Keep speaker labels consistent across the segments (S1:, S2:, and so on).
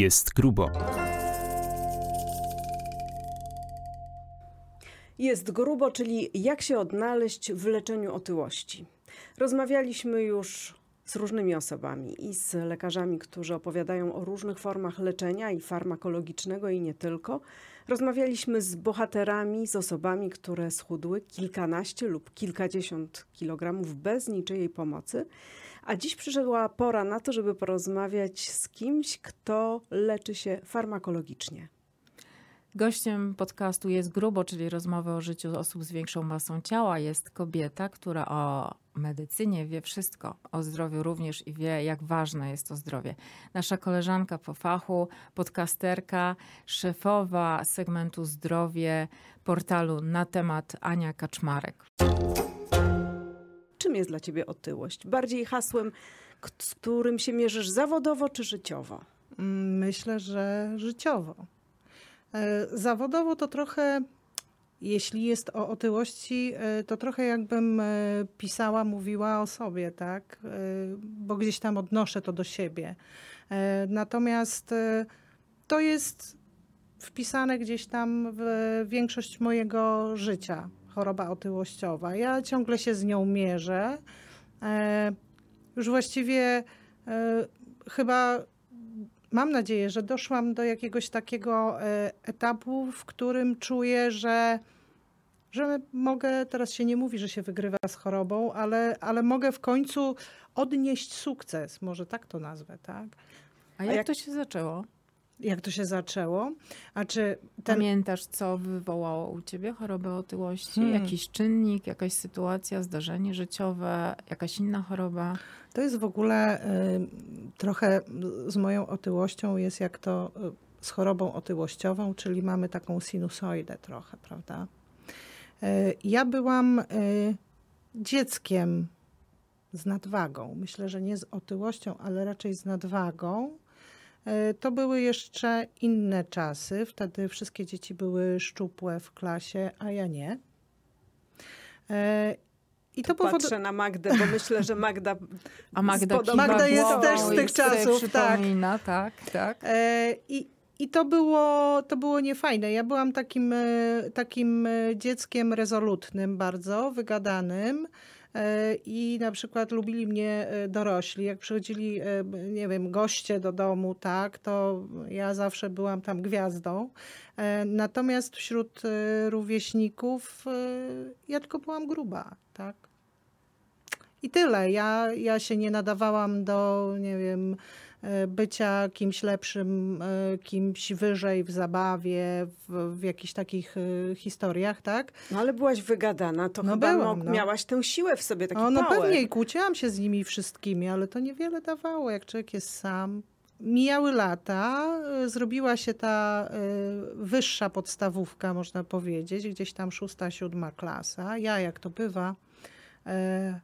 S1: Jest grubo.
S2: Jest grubo, czyli jak się odnaleźć w leczeniu otyłości. Rozmawialiśmy już z różnymi osobami i z lekarzami, którzy opowiadają o różnych formach leczenia i farmakologicznego i nie tylko. Rozmawialiśmy z bohaterami, z osobami, które schudły kilkanaście lub kilkadziesiąt kilogramów bez niczyjej pomocy. A dziś przyszedła pora na to, żeby porozmawiać z kimś, kto leczy się farmakologicznie.
S3: Gościem podcastu jest grubo, czyli rozmowy o życiu osób z większą masą ciała. Jest kobieta, która o medycynie wie wszystko, o zdrowiu również i wie, jak ważne jest to zdrowie. Nasza koleżanka po fachu, podcasterka, szefowa segmentu zdrowie portalu na temat Ania Kaczmarek.
S2: Czym jest dla ciebie otyłość? Bardziej hasłem, z którym się mierzysz zawodowo czy życiowo?
S4: Myślę, że życiowo. E, Zawodowo to trochę, jeśli jest o otyłości, e, to trochę jakbym e, pisała, mówiła o sobie, tak? Bo gdzieś tam odnoszę to do siebie. Natomiast to jest wpisane gdzieś tam w większość mojego życia, choroba otyłościowa. Ja ciągle się z nią mierzę. E, Już właściwie e, chyba mam nadzieję, że doszłam do jakiegoś takiego e, etapu, w którym czuję, że, że mogę, teraz się nie mówi, że się wygrywa z chorobą, ale, ale mogę w końcu odnieść sukces, może tak to nazwę, tak?
S3: A jak,
S2: jak-
S3: to się zaczęło?
S4: Jak to się zaczęło? A czy ten
S3: Pamiętasz, co wywołało u ciebie chorobę otyłości?
S4: Hmm.
S3: Jakiś czynnik, jakaś sytuacja, zdarzenie życiowe, jakaś inna choroba?
S4: To jest w ogóle y, trochę z moją otyłością jest jak to y, z chorobą otyłościową, czyli mamy taką sinusoidę trochę, prawda? Y, ja byłam y, dzieckiem z nadwagą. Myślę, że nie z otyłością, ale raczej z nadwagą. Y, To były jeszcze inne czasy. Wtedy wszystkie dzieci były szczupłe w klasie, a ja nie. Y, I to
S2: Patrzę
S4: powodu...
S2: na Magdę, bo myślę, że Magda
S3: A Magda,
S2: Spodoba-
S4: Magda jest
S3: głową
S4: też z tych czasów, tak.
S3: Tak, tak.
S4: E, I, i to, było, to było niefajne. Ja byłam takim, e, takim e, dzieckiem rezolutnym bardzo, wygadanym. E, I na przykład lubili mnie e, dorośli. Jak przychodzili, e, nie wiem, goście do domu, tak, to ja zawsze byłam tam gwiazdą. Natomiast wśród rówieśników ja tylko byłam gruba, tak. I tyle. Ja, ja się nie nadawałam do, nie wiem, bycia kimś lepszym, e, kimś wyżej w zabawie, w, w jakichś takich e, historiach, tak?
S2: No ale byłaś wygadana, to
S4: No
S2: chyba
S4: byłam, no.
S2: miałaś tę siłę w sobie, taki
S4: O, no
S2: power.
S4: pewnie i kłóciłam się z nimi wszystkimi, ale to niewiele dawało, jak człowiek jest sam. Mijały lata, e, zrobiła się ta e, wyższa podstawówka, można powiedzieć, gdzieś tam szósta, siódma klasa. Ja, jak to bywa, e,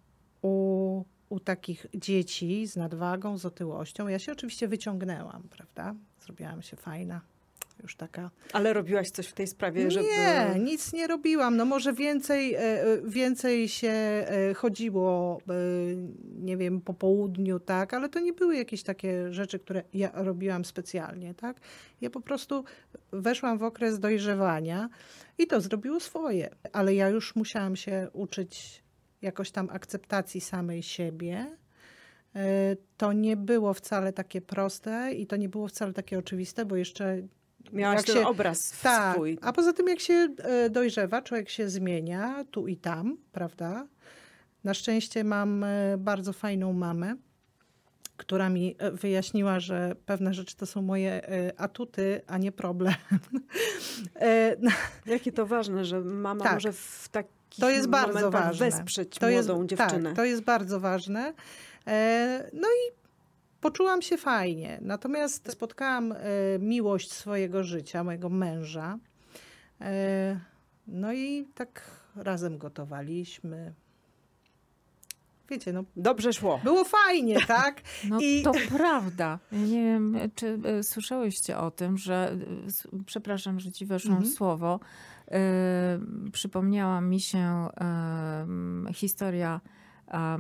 S4: u, takich dzieci z nadwagą, z otyłością, ja się oczywiście wyciągnęłam, prawda? Zrobiłam się fajna, już taka
S2: Ale robiłaś coś w tej sprawie, żeby...
S4: nie, nic nie robiłam. No może więcej, e, e, więcej się e, chodziło, nie wiem, po południu, tak, ale to nie były jakieś takie rzeczy, które ja robiłam specjalnie, tak. Ja po prostu weszłam w okres dojrzewania i to zrobiło swoje. Ale ja już musiałam się uczyć jakoś tam akceptacji samej siebie. E, To nie było wcale takie proste i to nie było wcale takie oczywiste, bo jeszcze
S2: Miałaś
S4: jak
S2: ten
S4: się-
S2: obraz
S4: tak,
S2: swój.
S4: a poza tym jak się e, dojrzewa, człowiek się zmienia tu i tam, prawda? Na szczęście mam e, bardzo fajną mamę, która mi wyjaśniła, że pewne rzeczy to są moje atuty, a nie problem.
S2: Jakie to ważne, że mama
S4: Tak.
S2: może w takich
S4: To jest bardzo ważne.
S2: wesprzeć
S4: to jest,
S2: młodą dziewczynę.
S4: Tak, to jest bardzo ważne. No i poczułam się fajnie. Natomiast spotkałam e, miłość swojego życia, mojego męża. E, No i tak razem gotowaliśmy. Wiecie, no
S2: Dobrze szło.
S4: było fajnie, tak?
S3: No
S4: I-
S3: to prawda. Nie wiem, czy e, słyszałyście o tym, że, przepraszam, że ci weszłam
S4: Mhm.
S3: w słowo, przypomniała mi się historia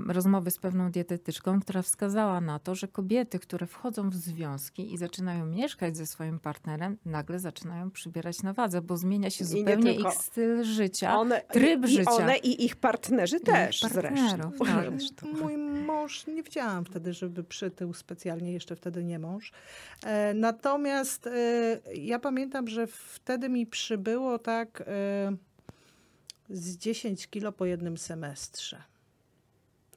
S3: rozmowy z pewną dietetyczką, która wskazała na to, że kobiety, które wchodzą w związki i zaczynają mieszkać ze swoim partnerem, nagle zaczynają przybierać na wadze, bo zmienia się
S2: I nie
S3: zupełnie ich styl życia.
S2: One,
S3: tryb
S2: i,
S3: życia.
S2: I one i ich partnerzy też
S3: partnerów,
S2: zresztą.
S3: tak.
S2: Zresztą.
S4: Mój mąż, nie widziałam wtedy, żeby przytył specjalnie, jeszcze wtedy nie mąż. E, natomiast e, ja pamiętam, że wtedy mi przybyło tak e, z 10 kilo po jednym semestrze.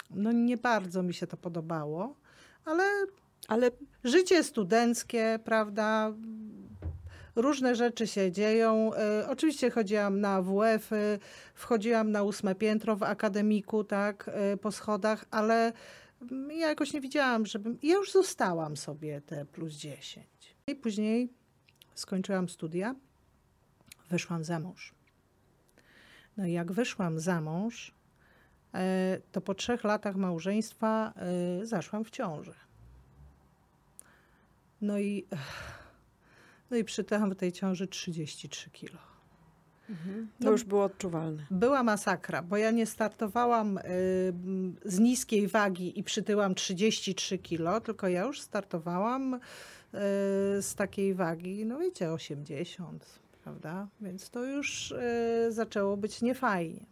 S4: No nie bardzo mi się to podobało, ale
S2: Ale
S4: życie studenckie, prawda? Różne rzeczy się dzieją. E, oczywiście chodziłam na WF, y, wchodziłam na ósme piętro w akademiku, tak, e, po schodach, ale mm, ja jakoś nie widziałam, żebym. Ja już zostałam sobie te plus 10. I później skończyłam studia, wyszłam za mąż. No i jak wyszłam za mąż, e, to po trzech latach małżeństwa e, zaszłam w ciążę. No i, no i przytyłam w tej ciąży 33 kilo.
S2: to
S4: No-
S2: już było odczuwalne.
S4: Była masakra, bo ja nie startowałam y, m, z niskiej wagi i przytyłam 33 kilo, tylko ja już startowałam y, z takiej wagi, no wiecie, 80, prawda? Więc to już y, zaczęło być niefajnie.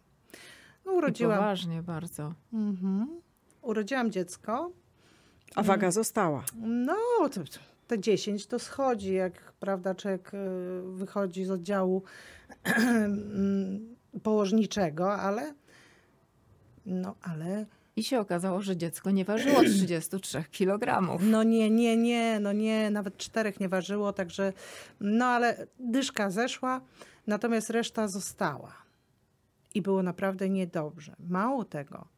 S4: No,
S3: I
S4: urodziłam,
S3: poważnie bardzo.
S4: mhm, urodziłam dziecko,
S2: A waga została.
S4: No, to, to, te 10 to schodzi, jak prawda, człowiek y, wychodzi z oddziału położniczego, ale no, ale
S3: I się okazało, że dziecko nie ważyło 33 kg.
S4: no nie, nie, nie, no nie, nawet czterech nie ważyło, także no ale dyszka zeszła, natomiast reszta została. I było naprawdę niedobrze. Mało tego,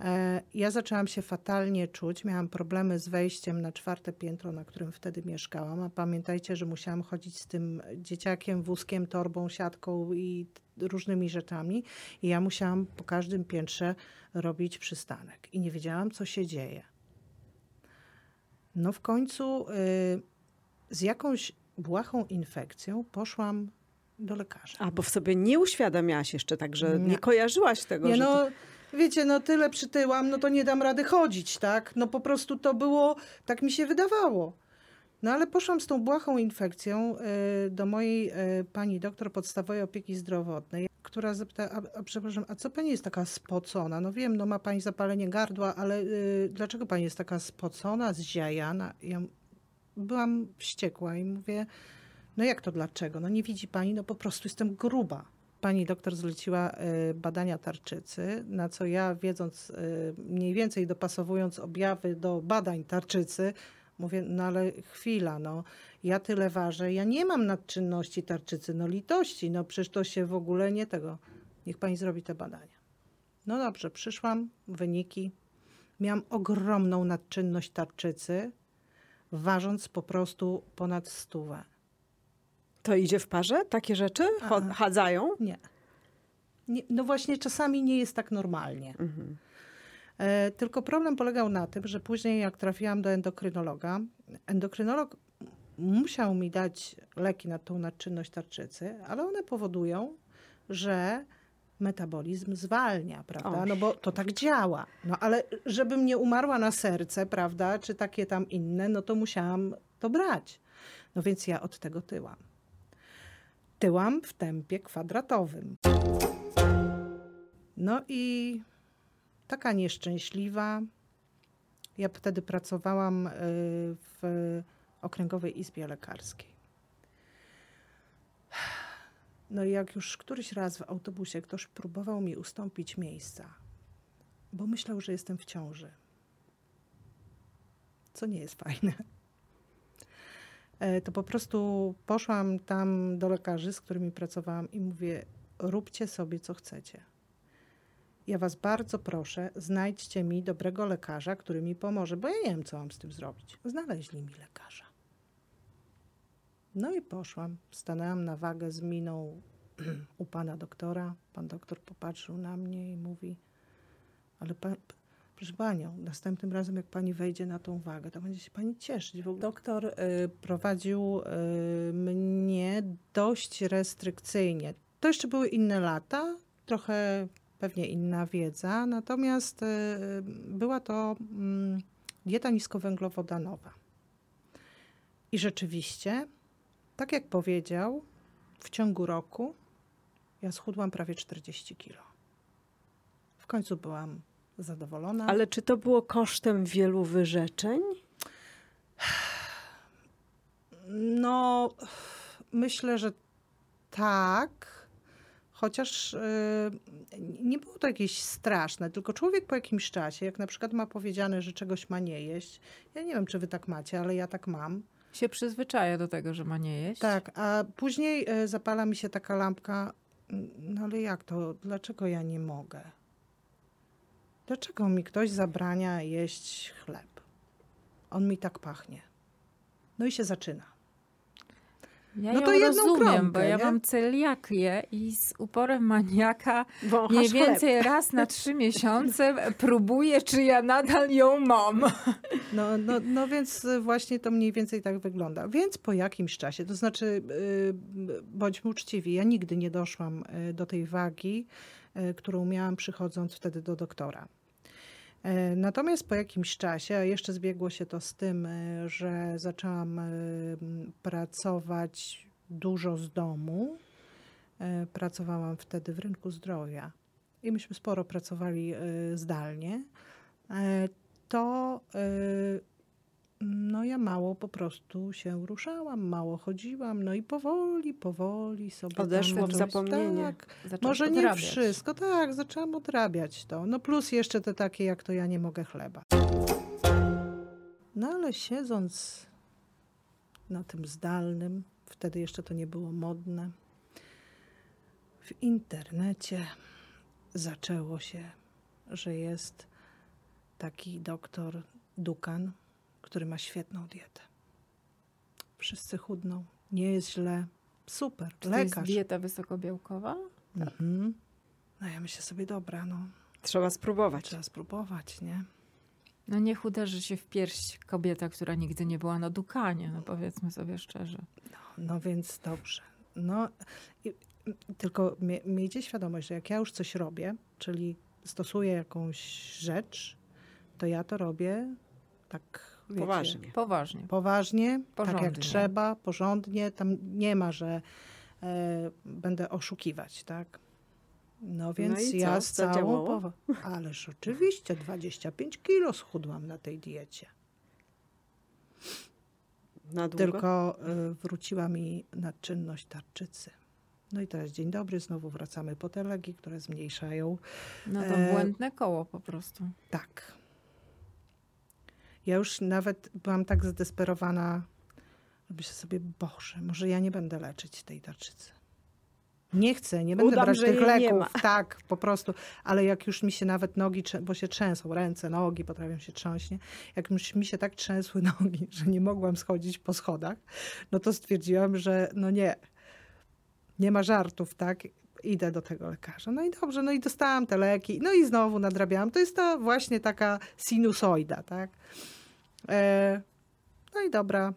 S4: e, ja zaczęłam się fatalnie czuć, miałam problemy z wejściem na czwarte piętro, na którym wtedy mieszkałam, a pamiętajcie, że musiałam chodzić z tym dzieciakiem, wózkiem, torbą, siatką i różnymi rzeczami i ja musiałam po każdym piętrze robić przystanek i nie wiedziałam, co się dzieje. No w końcu y, z jakąś błahą infekcją poszłam do lekarza.
S2: A, bo w sobie nie uświadamiałaś jeszcze tak, że nie,
S4: Nie.
S2: kojarzyłaś tego,
S4: Nie,
S2: że
S4: no,
S2: to...
S4: wiecie, no tyle przytyłam, no to nie dam rady chodzić, tak? No po prostu to było, tak mi się wydawało. No ale poszłam z tą błahą infekcją y, do mojej y, pani doktor podstawowej opieki zdrowotnej, która zapytała, a, a przepraszam, a co pani jest taka spocona? No wiem, no ma pani zapalenie gardła, ale y, dlaczego pani jest taka spocona, zziajana? Ja byłam wściekła i mówię, no jak to dlaczego? No nie widzi pani, no po prostu jestem gruba. Pani doktor zleciła y, badania tarczycy, na co ja wiedząc, y, mniej więcej dopasowując objawy do badań tarczycy, mówię, no ale chwila, no ja tyle ważę, ja nie mam nadczynności tarczycy, no litości, no przecież to się w ogóle nie tego. Niech pani zrobi te badania. No dobrze, przyszłam, wyniki. Miałam ogromną nadczynność tarczycy, ważąc po prostu ponad stówę.
S2: To idzie w parze? Takie rzeczy Cho-
S4: A.
S2: chadzają?
S4: Nie. nie. No właśnie, czasami nie jest tak normalnie.
S2: Mhm.
S4: E, tylko problem polegał na tym, że później jak trafiłam do endokrynologa, endokrynolog musiał mi dać leki na tą nadczynność tarczycy, ale one powodują, że metabolizm zwalnia, prawda? No bo to tak działa. No ale żebym nie umarła na serce, prawda, czy takie tam inne, no to musiałam to brać. No więc ja od tego tyłam. Tyłam w tempie kwadratowym. No i taka nieszczęśliwa. Ja wtedy pracowałam y, w Okręgowej Izbie Lekarskiej. No i jak już któryś raz w autobusie ktoś próbował mi ustąpić miejsca, bo myślał, że jestem w ciąży. Co nie jest fajne. E, To po prostu poszłam tam do lekarzy, z którymi pracowałam i mówię: róbcie sobie co chcecie. Ja was bardzo proszę, znajdźcie mi dobrego lekarza, który mi pomoże, bo ja nie wiem, co mam z tym zrobić. Znaleźli mi lekarza. No i poszłam, stanęłam na wagę z miną u pana doktora. Pan doktor popatrzył na mnie i mówi: Ale pa, proszę panią, następnym razem, jak pani wejdzie na tą wagę, to będzie się pani cieszyć. W ogóle doktor y, prowadził y, mnie dość restrykcyjnie. To jeszcze były inne lata, trochę pewnie inna wiedza, natomiast y, była to mm, dieta niskowęglowodanowa. I rzeczywiście, tak jak powiedział, w ciągu roku ja schudłam prawie 40 kilo. W końcu byłam zadowolona.
S2: Ale czy to było kosztem wielu wyrzeczeń?
S4: No, myślę, że tak. Chociaż y, nie było to jakieś straszne, tylko człowiek po jakimś czasie, jak na przykład ma powiedziane, że czegoś ma nie jeść, ja nie wiem, czy wy tak macie, ale ja tak mam.
S3: Się przyzwyczaja do tego, że ma nie jeść.
S4: Tak, a później y, zapala mi się taka lampka, no ale jak to, dlaczego ja nie mogę? Dlaczego mi ktoś zabrania jeść chleb? On mi tak pachnie. No i się zaczyna.
S3: Ja
S4: No to jedną
S3: rozumiem, bo ja
S4: nie?
S3: mam celiakię i z uporem maniaka
S2: Wąchasz
S3: mniej
S2: chleb.
S3: więcej raz na trzy miesiące próbuję, czy ja nadal ją mam.
S4: No, no, no więc właśnie to mniej więcej tak wygląda. Więc po jakimś czasie, to znaczy, y, bądźmy uczciwi, ja nigdy nie doszłam y, do tej wagi, y, którą miałam przychodząc wtedy do doktora. E, Natomiast po jakimś czasie, a jeszcze zbiegło się to z tym, y, że zaczęłam m, pracować dużo z domu. E, Pracowałam wtedy w rynku zdrowia i myśmy sporo pracowali zdalnie. E, to no ja mało po prostu się ruszałam, mało chodziłam, no i powoli, powoli sobie
S2: Odeszło w zapomnienie.
S4: Tak, może nie
S3: odrabiać.
S4: wszystko, tak, zaczęłam odrabiać to. No plus jeszcze te takie, jak to ja nie mogę chleba. No ale siedząc na tym zdalnym, wtedy jeszcze to nie było modne, w internecie zaczęło się, że jest taki doktor Dukan, który ma świetną dietę. Wszyscy chudną, nie jest źle, super,
S3: Czy to jest
S4: lekarz.
S3: dieta wysokobiałkowa?
S4: Mhm. No ja myślę sobie, dobra, no
S2: Trzeba spróbować.
S4: trzeba spróbować, nie?
S3: No niech uderzy się w pierś kobieta, która nigdy nie była na dukanie, no powiedzmy sobie szczerze.
S4: No więc dobrze. No, i, tylko mie, miejcie świadomość, że jak ja już coś robię, czyli stosuję jakąś rzecz, to ja to robię tak wiecie,
S2: Poważnie.
S3: Poważnie.
S4: Poważnie, tak jak
S3: Porządnie.
S4: trzeba, porządnie. Tam nie ma, że e, będę oszukiwać, tak? No więc
S2: i
S4: ja z całą powa- Ależ oczywiście 25 kilo schudłam na tej diecie.
S2: Na długo?
S4: Tylko y, wróciła mi nadczynność tarczycy. No i teraz dzień dobry, znowu wracamy po te leki, które zmniejszają.
S3: No to
S4: E,
S3: błędne koło po prostu.
S4: Tak. Ja już nawet byłam tak zdesperowana, że myślę sobie, Boże, może ja nie będę leczyć tej tarczycy. Nie chcę, nie będę
S2: Udam,
S4: brać tych leków. Tak, po prostu. Ale jak już mi się nawet nogi, bo się trzęsą, ręce, nogi potrafią się trząść, nie? jak już mi się tak trzęsły nogi, że nie mogłam schodzić po schodach, no to stwierdziłam, że no nie, nie ma żartów, tak? Idę do tego lekarza. No i dobrze, no i dostałam te leki, no i znowu nadrabiałam. To jest ta właśnie taka sinusoida, tak? E, no i dobra.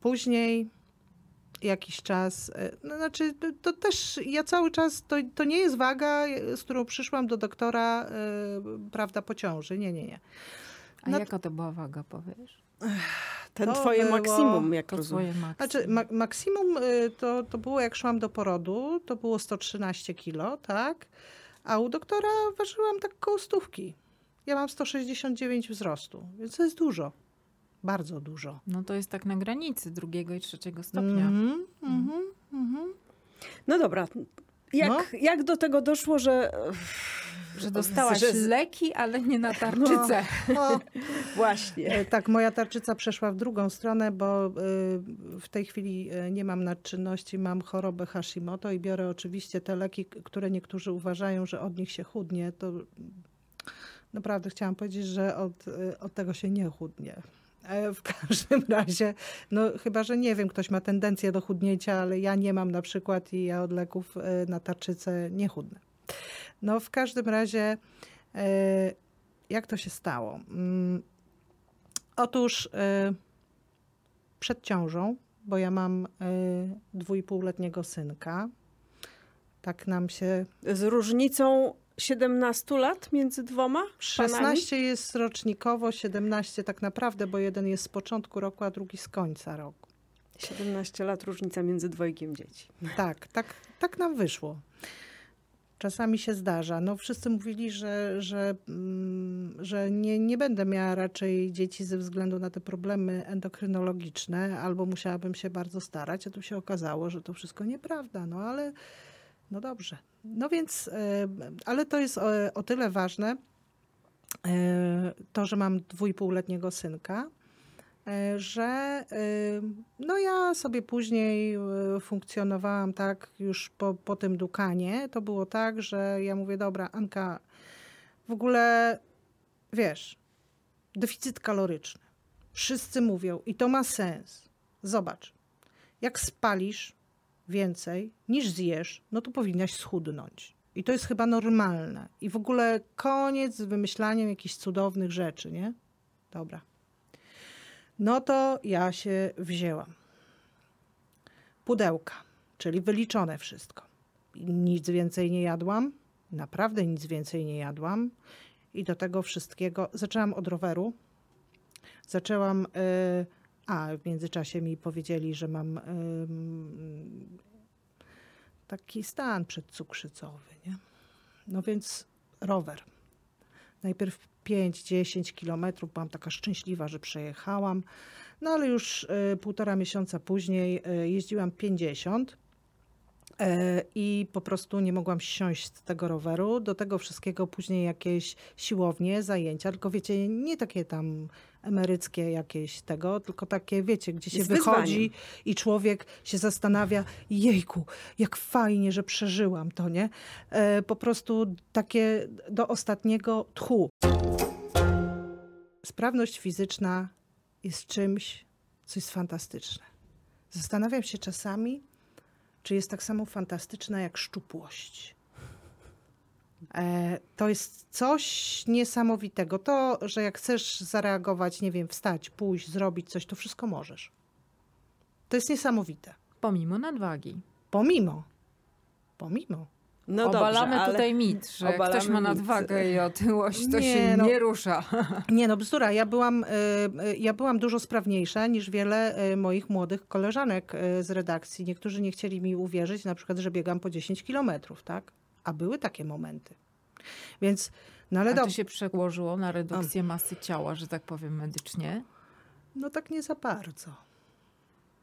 S4: Później jakiś czas, e, no znaczy to, to też ja cały czas, to, to nie jest waga, e, z którą przyszłam do doktora, prawda, po ciąży. Nie, nie, nie.
S3: A
S4: No
S3: jaka to była waga, powiesz?
S2: Ten
S4: to
S2: twoje
S4: było-
S2: maksimum, jak
S3: To
S2: rozumiem.
S3: maksimum.
S4: Znaczy, ma- maksimum to, to było jak szłam do porodu, to było 113 kilo, tak? A u doktora ważyłam tak koło stówki. Ja mam 169 wzrostu, więc to jest dużo. Bardzo dużo.
S3: No to jest tak na granicy drugiego i trzeciego stopnia.
S4: Mhm, mhm, mhm.
S2: No dobra. Jak,
S4: No.
S2: jak do tego doszło, że...
S3: Że dostałaś
S2: że-
S3: leki, ale nie na tarczycę.
S4: O,
S2: Właśnie.
S4: e, tak, moja tarczyca przeszła w drugą stronę, bo y, w tej chwili y, nie mam nadczynności, mam chorobę Hashimoto i biorę oczywiście te leki, które niektórzy uważają, że od nich się chudnie. To naprawdę chciałam powiedzieć, że od, y, od tego się nie chudnie. E, W każdym razie, no chyba, że nie wiem, ktoś ma tendencję do chudnięcia, ale ja nie mam na przykład i ja od leków e, na tarczycę nie chudnę. No w każdym razie, e, jak to się stało? Mm, Otóż przed ciążą, bo ja mam dwójpółletniego synka, Tak nam się...
S2: Z różnicą 17 lat między dwoma panami?
S4: 16 jest rocznikowo, 17 tak naprawdę, bo jeden jest z początku roku, a drugi z końca roku.
S2: 17 lat różnica między dwojgiem dzieci.
S4: Tak, tak, tak nam wyszło. Czasami się zdarza. No, wszyscy mówili, że, że, mm, że nie, nie będę miała raczej dzieci ze względu na te problemy endokrynologiczne, albo musiałabym się bardzo starać, a tu się okazało, że to wszystko nieprawda. No ale no dobrze. No więc, e, ale to jest o, o tyle ważne, e, to, że mam dwójpółletniego synka, e, że no ja sobie później funkcjonowałam tak już po, po tym dukanie. To było tak, że ja mówię, dobra, Anka, w ogóle wiesz, deficyt kaloryczny. Wszyscy mówią i to ma sens. Zobacz, jak spalisz więcej niż zjesz, no to powinnaś schudnąć. I to jest chyba normalne. I w ogóle koniec z wymyślaniem jakichś cudownych rzeczy, nie? Dobra. No to ja się wzięłam. Pudełka, czyli wyliczone wszystko. Nic więcej nie jadłam, naprawdę nic więcej nie jadłam. I do tego wszystkiego zaczęłam od roweru. Zaczęłam. y, a w międzyczasie mi powiedzieli, że mam taki stan przedcukrzycowy. Nie? No więc rower. Najpierw 5-10 kilometrów, byłam taka szczęśliwa, że przejechałam. No ale już y, półtora miesiąca później y, jeździłam 50 e, i po prostu nie mogłam siąść z tego roweru. Do tego wszystkiego później jakieś siłownie, zajęcia, tylko wiecie, nie takie tam emeryckie jakieś tego, tylko takie, wiecie, gdzie się wychodzi
S2: wyzwaniem.
S4: i człowiek się zastanawia, jejku, jak fajnie, że przeżyłam to, nie? E, po prostu takie do ostatniego tchu. Sprawność fizyczna jest czymś, co jest fantastyczne. Zastanawiam się czasami, czy jest tak samo fantastyczna jak szczupłość. E, to jest coś niesamowitego. To, że jak chcesz zareagować, nie wiem, wstać, pójść, zrobić coś, to wszystko możesz. To jest niesamowite.
S3: Pomimo nadwagi.
S4: Pomimo. Pomimo.
S2: No
S3: Obalamy
S2: dobrze, ale
S3: tutaj mit, że ktoś ma
S2: mit.
S3: nadwagę i otyłość, to
S4: Nie,
S3: się
S4: no.
S3: nie rusza.
S4: Nie no, bzdura. Ja byłam, y, y, ja byłam dużo sprawniejsza niż wiele y, moich młodych koleżanek z redakcji. Niektórzy nie chcieli mi uwierzyć, na przykład, że biegam po 10 kilometrów, tak? A były takie momenty. Więc, no ale
S3: to się przełożyło na redukcję masy ciała, że tak powiem medycznie.
S4: No tak nie za bardzo.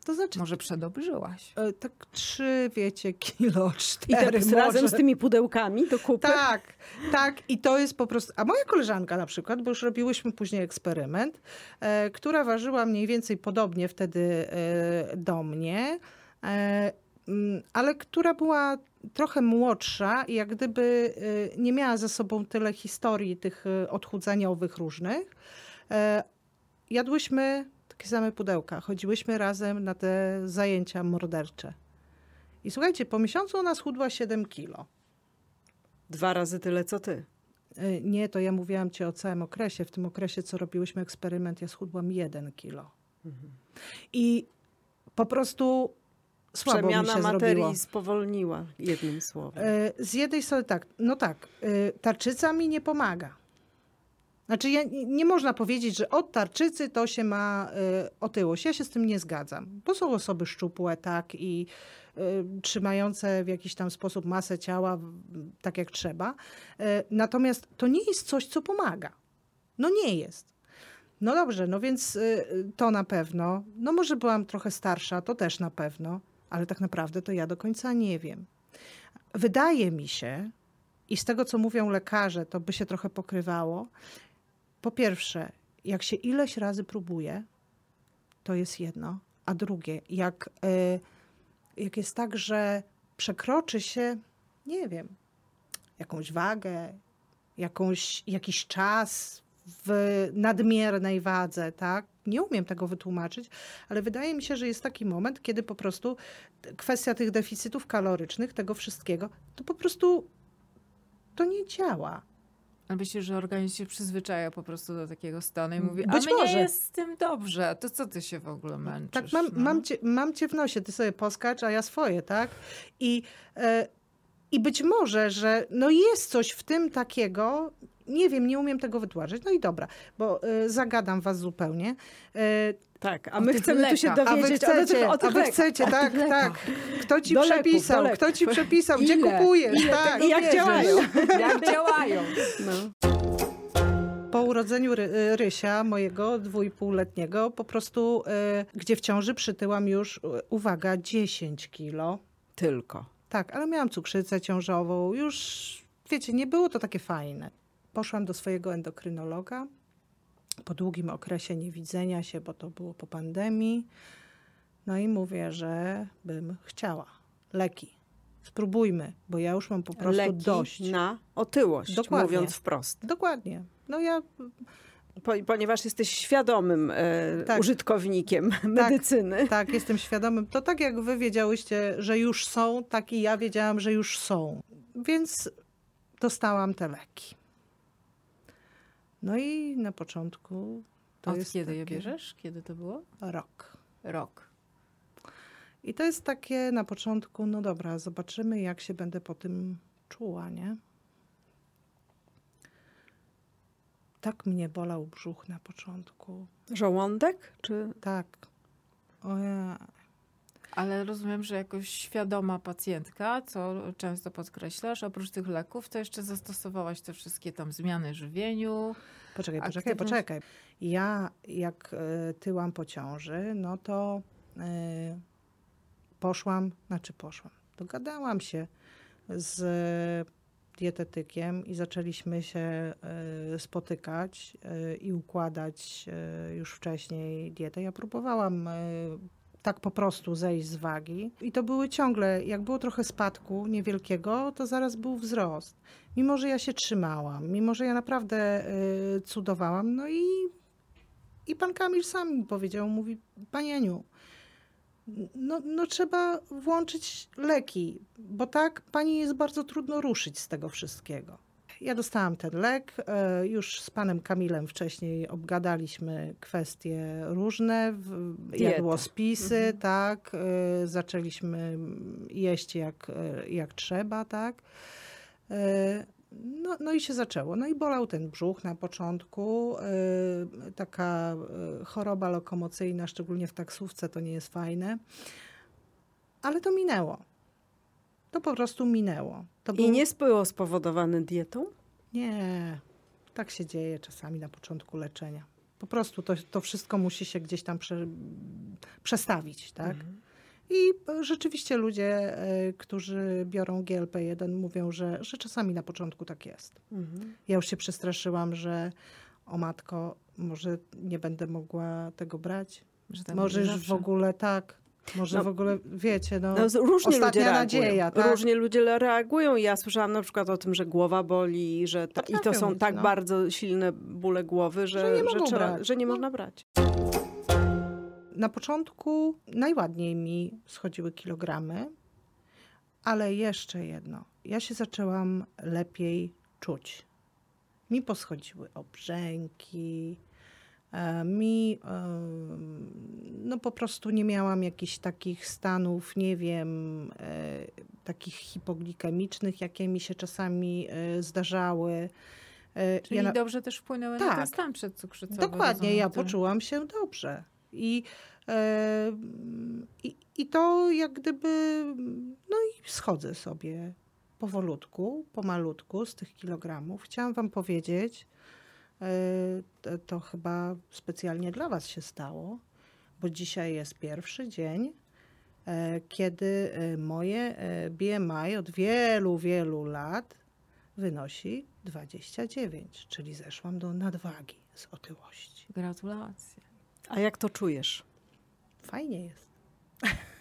S4: To znaczy,
S3: Może przedobrzyłaś.
S4: e, tak trzy, wiecie, kilo,
S2: I
S4: cztery
S2: te, razem
S4: może.
S2: z tymi pudełkami do kupy?
S4: Tak, tak. I to jest po prostu. A moja koleżanka na przykład, bo już robiłyśmy później eksperyment, e, która ważyła mniej więcej podobnie wtedy e, do mnie, e, mm, ale która była trochę młodsza i jak gdyby e, nie miała ze sobą tyle historii tych e, odchudzaniowych różnych. Jadłyśmy takie same pudełka, chodziłyśmy razem na te zajęcia mordercze. I słuchajcie, po miesiącu ona schudła 7 kilo.
S2: Dwa razy tyle, co ty.
S4: Y, Nie, to ja mówiłam ci o całym okresie. W tym okresie, co robiłyśmy eksperyment, ja schudłam jeden kilo. I po prostu słabo mi
S2: Przemiana
S4: się
S2: materii
S4: zrobiło.
S2: spowolniła, jednym słowem.
S4: Y, Z jednej strony tak, no tak, y, tarczyca mi nie pomaga. Znaczy, ja, nie można powiedzieć, że od tarczycy to się ma y, otyłość. Ja się z tym nie zgadzam. Bo są osoby szczupłe, tak, i y, trzymające w jakiś tam sposób masę ciała tak jak trzeba. Y, natomiast to nie jest coś, co pomaga. No nie jest. No dobrze, no więc y, to na pewno. No może byłam trochę starsza, to też na pewno, ale tak naprawdę to ja do końca nie wiem. Wydaje mi się, i z tego co mówią lekarze, to by się trochę pokrywało. Po pierwsze, jak się ileś razy próbuje, to jest jedno, a drugie, jak, y, jak jest tak, że przekroczy się, nie wiem, jakąś wagę, jakąś, jakiś czas w nadmiernej wadze, tak? Nie umiem tego wytłumaczyć, ale wydaje mi się, że jest taki moment, kiedy po prostu kwestia tych deficytów kalorycznych, tego wszystkiego, to po prostu to nie działa.
S3: A myślisz, że organizm się przyzwyczaja po prostu do takiego stanu i mówi,
S4: Być
S3: a mnie
S4: może.
S3: jest z tym dobrze, to co ty się w ogóle męczysz?
S4: Tak, mam,
S3: no?
S4: mam, cię, mam cię w nosie, ty sobie poskacz, a ja swoje, tak? I, e, I być może, że no jest coś w tym takiego, nie wiem, nie umiem tego wytłumaczyć. No i dobra, bo y, zagadam was zupełnie. Y,
S2: Tak, a
S3: O
S2: my chcemy tu się
S3: lekach.
S4: a wy
S2: dowiedzieć o, tych-
S4: chcecie,
S2: o
S4: a
S2: tych
S4: wy
S2: lekach.
S4: chcecie, tak, tak. Kto ci
S2: Do
S4: przepisał,
S2: leków.
S4: kto ci przepisał, gdzie
S3: Ile?
S4: kupujesz,
S3: Ile
S4: tak.
S2: I jak
S3: bierzesz?
S2: działają.
S3: Jak działają?
S2: No.
S4: Po urodzeniu Ry- y, Rysia, mojego dwójpółletniego, po prostu, y, gdzie w ciąży przytyłam już, y, uwaga, 10 kilo.
S2: Tylko.
S4: Tak, ale miałam cukrzycę ciążową, już, wiecie, nie było to takie fajne. Poszłam do swojego endokrynologa po długim okresie niewidzenia się, bo to było po pandemii. No i mówię, że bym chciała leki. Spróbujmy, bo ja już mam po prostu
S2: Leki
S4: dość.
S2: na otyłość,
S4: Dokładnie.
S2: mówiąc wprost.
S4: Dokładnie. No ja
S2: Po, ponieważ jesteś świadomym e,
S4: Tak.
S2: użytkownikiem medycyny.
S4: Tak, jestem świadomym. To tak jak wy wiedziałyście, że już są, tak i ja wiedziałam, że już są. Więc dostałam te leki. No i na początku to
S3: Od
S4: jest
S3: kiedy je
S4: takie
S3: bierzesz? Kiedy to było?
S4: Rok.
S3: Rok.
S4: I to jest takie na początku, no dobra, zobaczymy jak się będę po tym czuła, nie? Tak mnie bolał brzuch na początku.
S2: Żołądek? Czy
S4: Tak. O ja.
S3: Ale rozumiem, że jakoś świadoma pacjentka, co często podkreślasz, oprócz tych leków, to jeszcze zastosowałaś te wszystkie tam zmiany w żywieniu.
S4: Poczekaj, poczekaj,
S3: Aktywność.
S4: poczekaj. Ja jak e, tyłam po ciąży, no to e, poszłam, znaczy poszłam, dogadałam się z dietetykiem i zaczęliśmy się e, spotykać i układać już wcześniej dietę. Ja próbowałam tak po prostu zejść z wagi i to były ciągle, jak było trochę spadku niewielkiego, to zaraz był wzrost. Mimo, że ja się trzymałam, mimo, że ja naprawdę y, cudowałam, no i, i pan Kamil sam mi powiedział, mówi, Pani Aniu, no, no trzeba włączyć leki, bo tak pani jest bardzo trudno ruszyć z tego wszystkiego. Ja dostałam ten lek, e, już z panem Kamilem wcześniej obgadaliśmy kwestie różne,
S2: Dietę.
S4: jadłospisy,
S2: Mhm.
S4: tak, e, zaczęliśmy jeść jak, e, jak trzeba, tak. No, no i się zaczęło. No i bolał ten brzuch na początku. Taka choroba lokomocyjna, szczególnie w taksówce, to nie jest fajne. Ale to minęło. To po prostu minęło. To
S2: i nie było spowodowane dietą?
S4: nie, tak się dzieje czasami na początku leczenia. Po prostu to, to wszystko musi się gdzieś tam prze, przestawić, tak? I e, rzeczywiście ludzie, e, którzy biorą GLP-1 mówią, że, że czasami na początku tak jest.
S2: Mhm.
S4: Ja już się przestraszyłam, że o matko, może nie będę mogła tego brać.
S3: Że tak
S4: może
S3: będzie
S4: już w ogóle tak. Może
S2: No,
S4: w ogóle, wiecie, no,
S2: No, różnie
S4: ostatnia
S2: ludzie reagują.
S4: nadzieja, tak?
S2: Różnie ludzie reagują. Ja słyszałam na przykład o tym, że głowa boli, że ta, i to są tak
S4: no.
S2: bardzo silne bóle głowy, że,
S4: Że nie mogą
S2: trzeba,
S4: brać.
S2: że nie
S4: No.
S2: można brać.
S4: Na początku najładniej mi schodziły kilogramy, ale jeszcze jedno. Ja się zaczęłam lepiej czuć. Mi poschodziły obrzęki, mi em, no po prostu nie miałam jakichś takich stanów, nie wiem, e, takich hipoglikemicznych, jakie mi się czasami e, zdarzały. E,
S3: Czyli
S4: ja
S3: dobrze też wpłynęły na ten
S4: Tak.
S3: stan przedcukrzycowy.
S4: Dokładnie, ja poczułam się dobrze. I, e, i, I to jak gdyby, no i schodzę sobie powolutku, pomalutku z tych kilogramów. Chciałam wam powiedzieć, e, to, to chyba specjalnie dla was się stało, bo dzisiaj jest pierwszy dzień, e, kiedy e, moje BMI od wielu, wielu lat wynosi 29, czyli zeszłam do nadwagi z otyłości.
S3: Gratulacje.
S2: A jak to czujesz?
S4: Fajnie jest.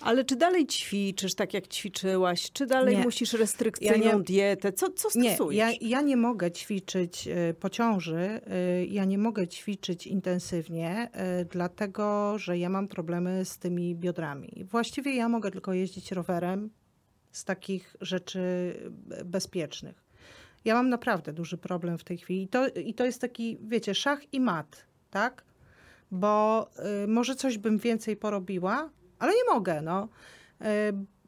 S2: Ale czy dalej ćwiczysz tak, jak ćwiczyłaś? Czy dalej
S4: Nie.
S2: musisz restrykcyjną
S4: Ja nie-
S2: dietę? Co, co
S4: Nie,
S2: stosujesz?
S4: ja, ja nie mogę ćwiczyć y, po ciąży, y, ja nie mogę ćwiczyć intensywnie, y, dlatego że ja mam problemy z tymi biodrami. Właściwie ja mogę tylko jeździć rowerem z takich rzeczy bezpiecznych. Ja mam naprawdę duży problem w tej chwili. I to, i to jest taki, wiecie, szach i mat, tak? Bo y, może coś bym więcej porobiła, ale nie mogę, no. Y,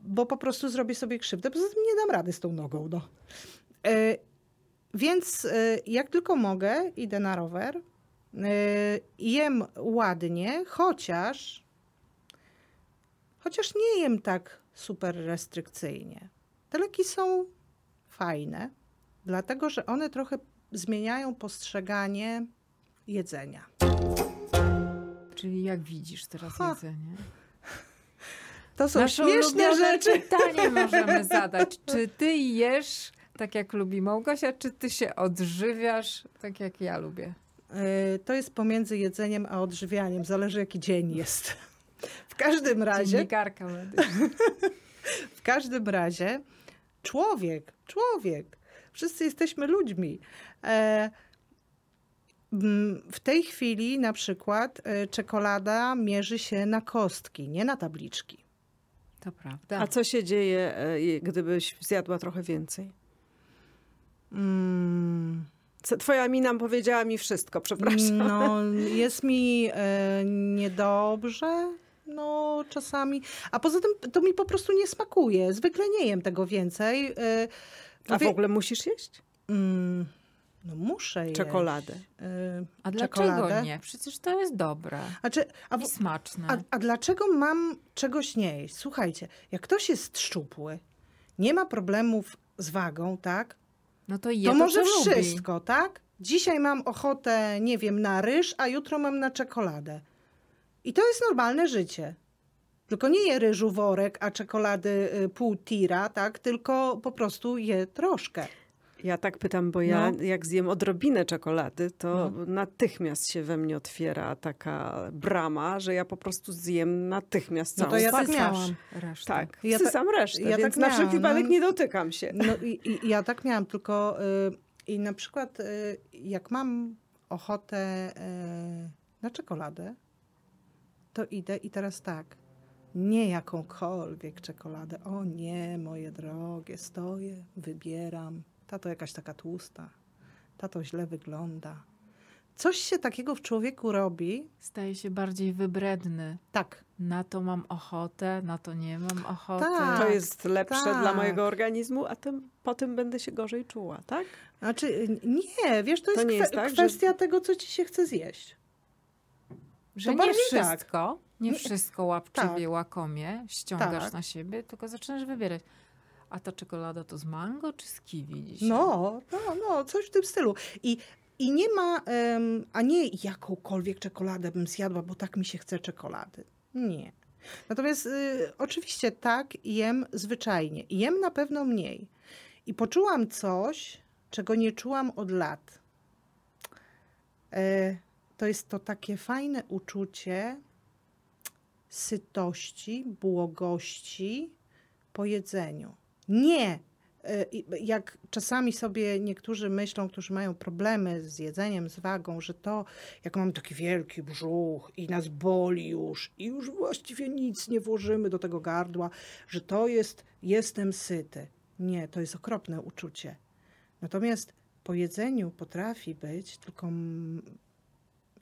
S4: bo po prostu zrobię sobie krzywdę. Poza tym nie dam rady z tą nogą. No. E, więc e, jak tylko mogę, idę na rower. E, jem ładnie, chociaż chociaż nie jem tak super restrykcyjnie. Te leki są fajne, dlatego że one trochę zmieniają postrzeganie jedzenia.
S3: Czyli jak widzisz teraz
S4: Ha.
S3: jedzenie?
S4: To są
S3: Nasze
S4: śmieszne rzeczy.
S3: pytanie możemy zadać. Czy ty jesz tak jak lubi Małgosia, czy ty się odżywiasz tak jak ja lubię?
S4: Y, To jest pomiędzy jedzeniem a odżywianiem, zależy jaki dzień jest. W każdym razie,
S3: Dziennikarka medyczna.
S4: w każdym razie człowiek, człowiek, wszyscy jesteśmy ludźmi. E, mm, W tej chwili na przykład e, czekolada mierzy się na kostki, nie na tabliczki.
S3: To prawda.
S2: A co się dzieje, e, gdybyś zjadła trochę więcej?
S4: Mm,
S2: Twoja mina powiedziała mi wszystko, przepraszam.
S4: No, jest mi e, niedobrze. No, czasami. A poza tym to mi po prostu nie smakuje. Zwykle nie jem tego więcej. E,
S2: A w ogóle musisz jeść?
S4: Mm, no muszę jeść.
S2: Czekoladę.
S4: E,
S3: A dlaczego
S4: czekoladę.
S3: nie? Przecież to jest dobre
S4: A, czy, a, w-
S3: i smaczne.
S4: a, a dlaczego mam czegoś nie jeść? Słuchajcie, jak ktoś jest szczupły, nie ma problemów z wagą, tak?
S3: No to je
S4: to
S3: to,
S4: może
S3: co lubi.
S4: wszystko, tak? Dzisiaj mam ochotę, nie wiem, na ryż, a jutro mam na czekoladę. I to jest normalne życie. Tylko nie je ryżu worek, a czekolady y, pół tira, tak? Tylko po prostu je troszkę.
S2: Ja tak pytam, bo ja
S4: No.
S2: jak zjem odrobinę czekolady, to natychmiast się we mnie otwiera taka brama, że ja po prostu zjem natychmiast
S4: No
S2: całą
S4: to ja tak miałam.
S3: Resztę.
S2: Tak,
S4: Ja ta-
S2: wsysam resztę,
S4: ja
S2: więc
S4: tak
S2: na wszelki
S4: miałam,
S2: wypadek
S4: no.
S2: nie dotykam się.
S4: No i, i ja tak miałam, tylko y, i na przykład y, jak mam ochotę y, na czekoladę, to idę i teraz tak, nie jakąkolwiek czekoladę. O nie, moje drogie, stoję, wybieram. Ta to jakaś taka tłusta, ta to źle wygląda. Coś się takiego w człowieku robi,
S3: Staje się bardziej wybredny.
S4: tak,
S3: Na to mam ochotę, na to nie mam ochoty.
S4: Tak.
S2: To jest lepsze dla
S4: tak.
S2: mojego organizmu, a tym, potem będę się gorzej czuła, tak?
S4: znaczy nie, wiesz, to
S2: To
S4: jest
S2: nie
S4: kwe-
S2: jest tak, że-
S4: kwestia tego, co ci się chce zjeść.
S3: Że
S4: To
S3: nie
S4: tak.
S3: wszystko, nie
S4: Nie-
S3: wszystko łapczywie,
S4: tak.
S3: łakomie ściągasz
S4: Tak.
S3: na siebie, tylko zaczynasz wybierać. A ta czekolada to z mango czy z kiwi dzisiaj?
S4: No, no, no, coś w tym stylu. I, i nie ma, em, a nie jakąkolwiek czekoladę bym zjadła, bo tak mi się chce czekolady. Nie. Natomiast y, oczywiście tak jem zwyczajnie. Jem na pewno mniej. I poczułam coś, czego nie czułam od lat. E, to jest to takie fajne uczucie sytości, błogości po jedzeniu. Nie e, jak czasami sobie niektórzy myślą, którzy mają problemy z jedzeniem, z wagą, że to jak mam taki wielki brzuch i nas boli już i już właściwie nic nie włożymy do tego gardła, że to jest jestem syty. Nie, to jest okropne uczucie. Natomiast po jedzeniu potrafi być, tylko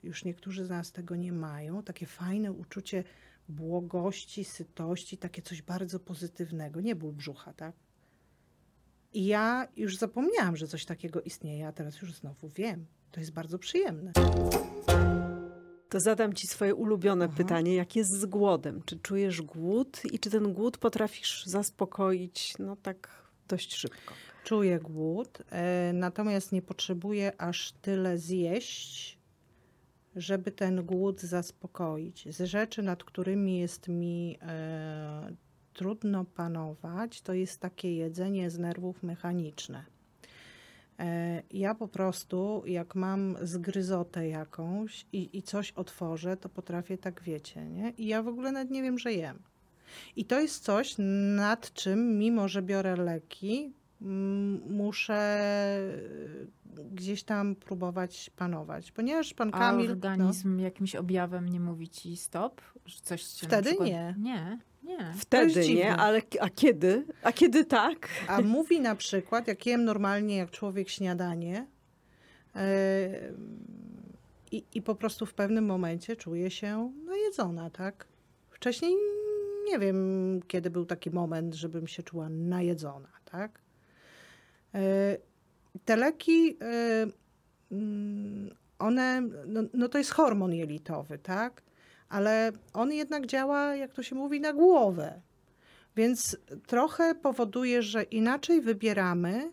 S4: już niektórzy z nas tego nie mają, takie fajne uczucie błogości, sytości, takie coś bardzo pozytywnego, nie ból brzucha, tak? I ja już zapomniałam, że coś takiego istnieje, a teraz już znowu wiem. To jest bardzo przyjemne.
S2: To zadam ci swoje ulubione
S4: Mhm.
S2: pytanie, jak jest z głodem? Czy czujesz głód i czy ten głód potrafisz zaspokoić no tak dość szybko?
S4: Czuję głód, e, natomiast nie potrzebuję aż tyle zjeść, żeby ten głód zaspokoić. Z rzeczy, nad którymi jest mi e, trudno panować, to jest takie jedzenie z nerwów mechaniczne. E, Ja po prostu, jak mam zgryzotę jakąś i, i coś otworzę, to potrafię tak, wiecie, nie? I ja w ogóle nawet nie wiem, że jem. I to jest coś, nad czym, mimo że biorę leki, muszę gdzieś tam próbować panować. Ponieważ pan
S3: A
S4: Kamil... no,
S3: organizm jakimś objawem nie mówi ci stop? Że coś
S4: Wtedy
S3: przykład...
S4: nie.
S3: Nie, nie.
S2: Wtedy nie, ale a kiedy? A kiedy tak?
S4: A mówi na przykład, jak jem normalnie jak człowiek śniadanie yy, i, i po prostu w pewnym momencie czuję się najedzona, tak? Wcześniej nie wiem, kiedy był taki moment, żebym się czuła najedzona, tak? E, Te leki, e, mm, one, no, no to jest hormon jelitowy, tak? Ale on jednak działa, jak to się mówi, na głowę. Więc trochę powoduje, że inaczej wybieramy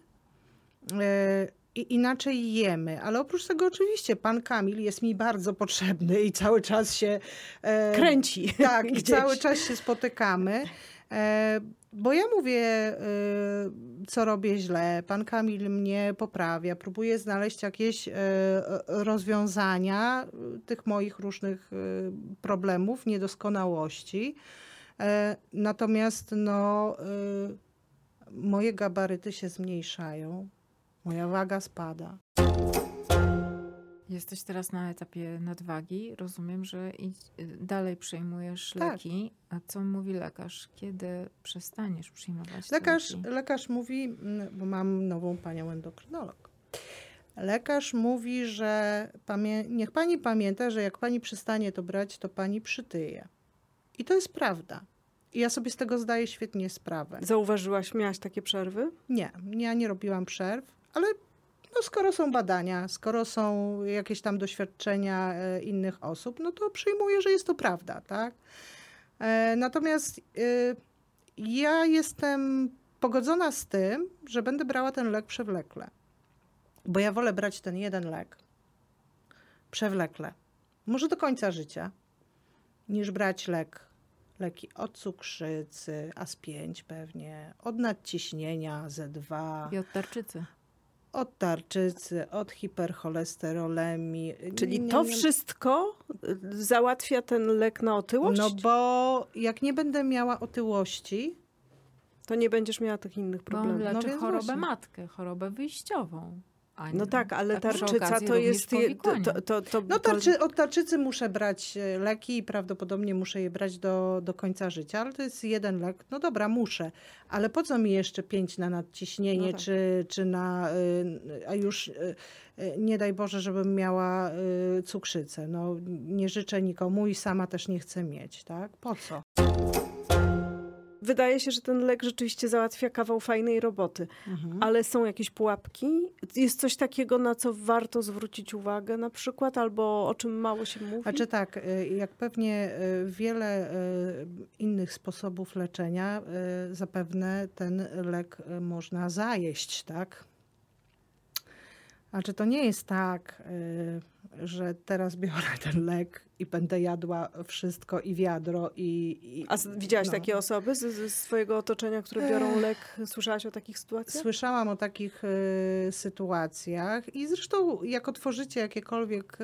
S4: e, i inaczej jemy. Ale oprócz tego oczywiście pan Kamil jest mi bardzo potrzebny i cały czas się...
S2: Kręci.
S4: tak, i cały czas się spotykamy. Bo ja mówię, e, co robię źle. Pan Kamil mnie poprawia, próbuje znaleźć jakieś e, rozwiązania e, tych moich różnych problemów, niedoskonałości. Natomiast no, moje gabaryty się zmniejszają, moja waga spada.
S3: Jesteś teraz na etapie nadwagi. Rozumiem, że idź, dalej przyjmujesz
S4: Tak.
S3: leki. A co mówi lekarz? Kiedy przestaniesz przyjmować
S4: Lekarz,
S3: leki?
S4: lekarz mówi, mm, bo mam nową panią endokrynolog. Lekarz mówi, że pamię- niech pani pamięta, że jak pani przestanie to brać, to pani przytyje. I to jest prawda. I ja sobie z tego zdaję świetnie sprawę.
S2: Zauważyłaś, miałaś takie przerwy?
S4: Nie, ja nie robiłam przerw, ale no skoro są badania, skoro są jakieś tam doświadczenia e, innych osób, no to przyjmuję, że jest to prawda, tak? E, Natomiast e, ja jestem pogodzona z tym, że będę brała ten lek przewlekle. Bo ja wolę brać ten jeden lek przewlekle, może do końca życia, niż brać lek, leki od cukrzycy, AS5 pewnie, od nadciśnienia Z2,
S3: I od tarczycy.
S4: Od tarczycy, od hipercholesterolemii.
S2: Czyli
S4: Nie-
S2: to
S4: nie-
S2: wszystko y, załatwia ten lek na otyłość?
S4: No bo jak nie będę miała otyłości,
S2: To nie będziesz miała tych innych
S3: Bo on
S2: problemów.
S3: leczy
S4: więc
S3: chorobę
S4: właśnie.
S3: matkę, chorobę wyjściową.
S2: No tak, ale
S3: przy
S2: tarczyca to jest... je- To, to, to, to,
S4: no tarczy, od tarczycy muszę brać e, leki i prawdopodobnie muszę je brać do, do końca życia, ale to jest jeden lek. No dobra, muszę, ale po co mi jeszcze pięć na nadciśnienie,
S2: No tak.
S4: czy, czy na, y, a już y, nie daj Boże, żebym miała cukrzycę. No nie życzę nikomu i sama też nie chcę mieć, tak? Po co?
S2: Wydaje się, że ten lek rzeczywiście załatwia kawał fajnej roboty.
S4: Mhm.
S2: Ale są jakieś pułapki? Jest coś takiego, na co warto zwrócić uwagę na przykład? Albo o czym mało się mówi?
S4: Znaczy tak, y, jak pewnie y, wiele y, innych sposobów leczenia, zapewne ten lek można zajeść, tak? Znaczy to nie jest tak, że teraz biorę ten lek i będę jadła wszystko i wiadro i... i
S2: A widziałaś
S4: no.
S2: takie osoby z, z swojego otoczenia, które biorą lek? Słyszałaś o takich sytuacjach?
S4: Słyszałam o takich y, sytuacjach i zresztą jak otworzycie jakiekolwiek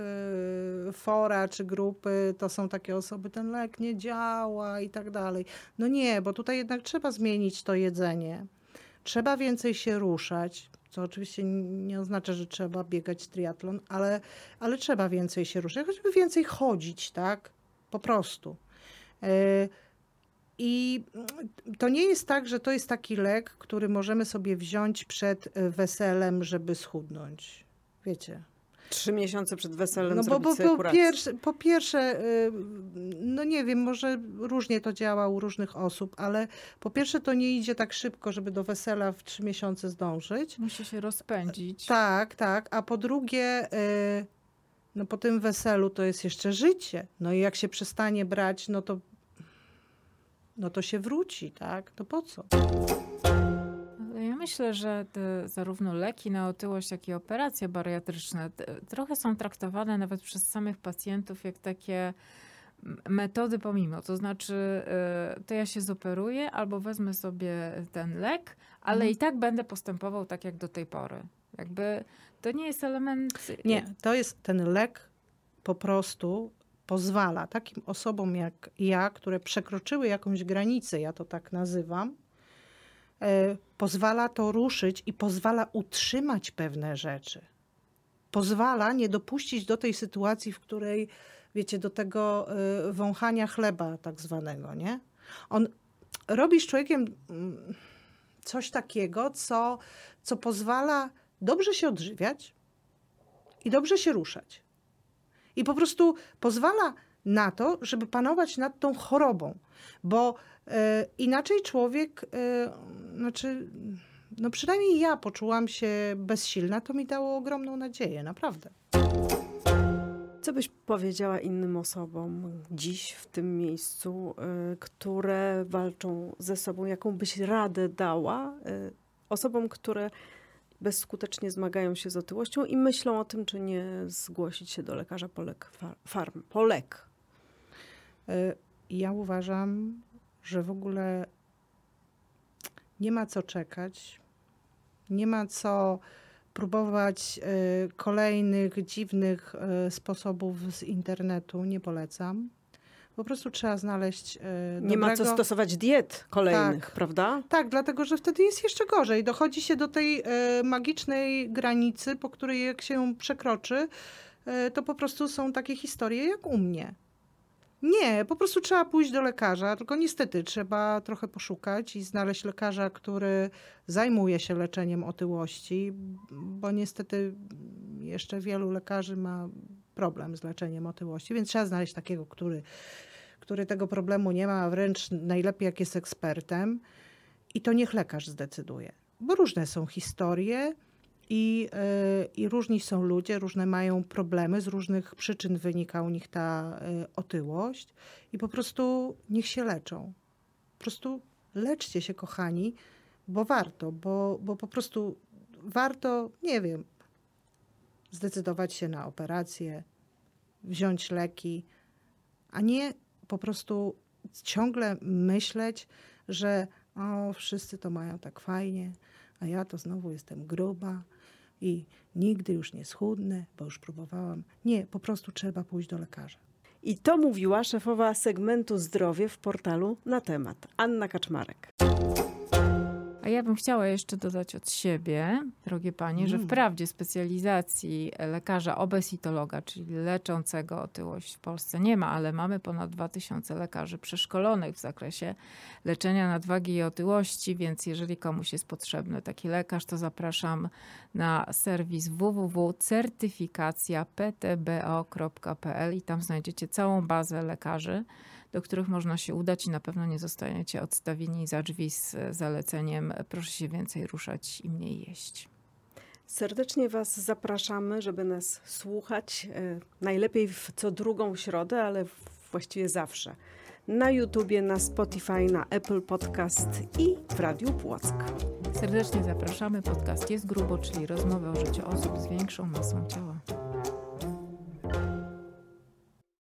S4: y, fora czy grupy, to są takie osoby, ten lek nie działa i tak dalej. No nie, bo tutaj jednak trzeba zmienić to jedzenie. Trzeba więcej się ruszać, co oczywiście nie oznacza, że trzeba biegać triatlon, ale, ale trzeba więcej się ruszać, choćby więcej chodzić, tak? Po prostu. Y, i to nie jest tak, że to jest taki lek, który możemy sobie wziąć przed weselem, żeby schudnąć. Wiecie.
S2: Trzy miesiące przed weselem
S4: No bo,
S2: zrobić
S4: bo
S2: sobie
S4: po,
S2: kurację.
S4: pierwsze, po pierwsze, y, no nie wiem, może różnie to działa u różnych osób, ale po pierwsze to nie idzie tak szybko, żeby do wesela w trzy miesiące zdążyć.
S3: Musi się rozpędzić.
S4: Tak, tak. A po drugie, y, no po tym weselu to jest jeszcze życie. No i jak się przestanie brać, no to, no to się wróci, tak? To po co?
S3: Myślę, że zarówno leki na otyłość, jak i operacje bariatryczne trochę są traktowane nawet przez samych pacjentów jak takie metody pomimo. To znaczy, y, to ja się zoperuję albo wezmę sobie ten lek, ale
S4: Mhm.
S3: i tak będę postępował tak jak do tej pory. Jakby to nie jest element.
S4: Nie, to jest ten lek po prostu pozwala takim osobom jak ja, które przekroczyły jakąś granicę, ja to tak nazywam, pozwala to ruszyć i pozwala utrzymać pewne rzeczy. Pozwala nie dopuścić do tej sytuacji, w której, wiecie, do tego e, wąchania chleba tak zwanego, nie? On robi z człowiekiem mm, coś takiego, co, co pozwala dobrze się odżywiać, i dobrze się ruszać. I po prostu pozwala na to, żeby panować nad tą chorobą, bo E, Inaczej człowiek, e, znaczy, no przynajmniej ja poczułam się bezsilna, to mi dało ogromną nadzieję, naprawdę.
S2: Co byś powiedziała innym osobom dziś w tym miejscu, y, które walczą ze sobą? Jaką byś radę dała y, osobom, które bezskutecznie zmagają się z otyłością i myślą o tym, czy nie zgłosić się do lekarza Polek Far- Farm? Polek.
S4: Ja uważam, że w ogóle nie ma co czekać, nie ma co próbować e, kolejnych dziwnych e, sposobów z internetu. Nie polecam. Po prostu trzeba znaleźć e,
S2: Nie ma co
S4: dobrego-
S2: stosować diet kolejnych,
S4: Tak.
S2: prawda?
S4: Tak, dlatego że wtedy jest jeszcze gorzej. Dochodzi się do tej magicznej granicy, po której jak się ją przekroczy, to po prostu są takie historie jak u mnie. Nie, po prostu trzeba pójść do lekarza, tylko niestety trzeba trochę poszukać i znaleźć lekarza, który zajmuje się leczeniem otyłości, bo niestety jeszcze wielu lekarzy ma problem z leczeniem otyłości, więc trzeba znaleźć takiego, który, który tego problemu nie ma, a wręcz najlepiej jak jest ekspertem. I to niech lekarz zdecyduje. Bo różne są historie i, yy, i różni są ludzie, różne mają problemy, z różnych przyczyn wynika u nich ta yy, otyłość i po prostu niech się leczą. Po prostu leczcie się, kochani, bo warto, bo, bo po prostu warto, nie wiem, zdecydować się na operację, wziąć leki, a nie po prostu ciągle myśleć, że o, wszyscy to mają tak fajnie, a ja to znowu jestem gruba i nigdy już nie schudnę, bo już próbowałam. Nie, po prostu trzeba pójść do lekarza.
S2: I to mówiła szefowa segmentu zdrowie w portalu na temat, Anna Kaczmarek.
S3: Ja bym chciała jeszcze dodać od siebie, drogie panie, że
S4: Mm.
S3: wprawdzie specjalizacji lekarza obesitologa, czyli leczącego otyłość w Polsce nie ma, ale mamy ponad 2000 lekarzy przeszkolonych w zakresie leczenia nadwagi i otyłości, więc jeżeli komuś jest potrzebny taki lekarz, to zapraszam na serwis www.certyfikacja.ptbo.pl i tam znajdziecie całą bazę lekarzy, do których można się udać i na pewno nie zostaniecie odstawieni za drzwi z zaleceniem proszę się więcej ruszać i mniej jeść.
S2: Serdecznie Was zapraszamy, żeby nas słuchać. e, Najlepiej w co drugą środę, ale właściwie zawsze. Na YouTubie, na Spotify, na Apple Podcast i w Radiu Płock.
S3: Serdecznie zapraszamy. Podcast jest grubo, czyli rozmowy o życiu osób z większą masą ciała.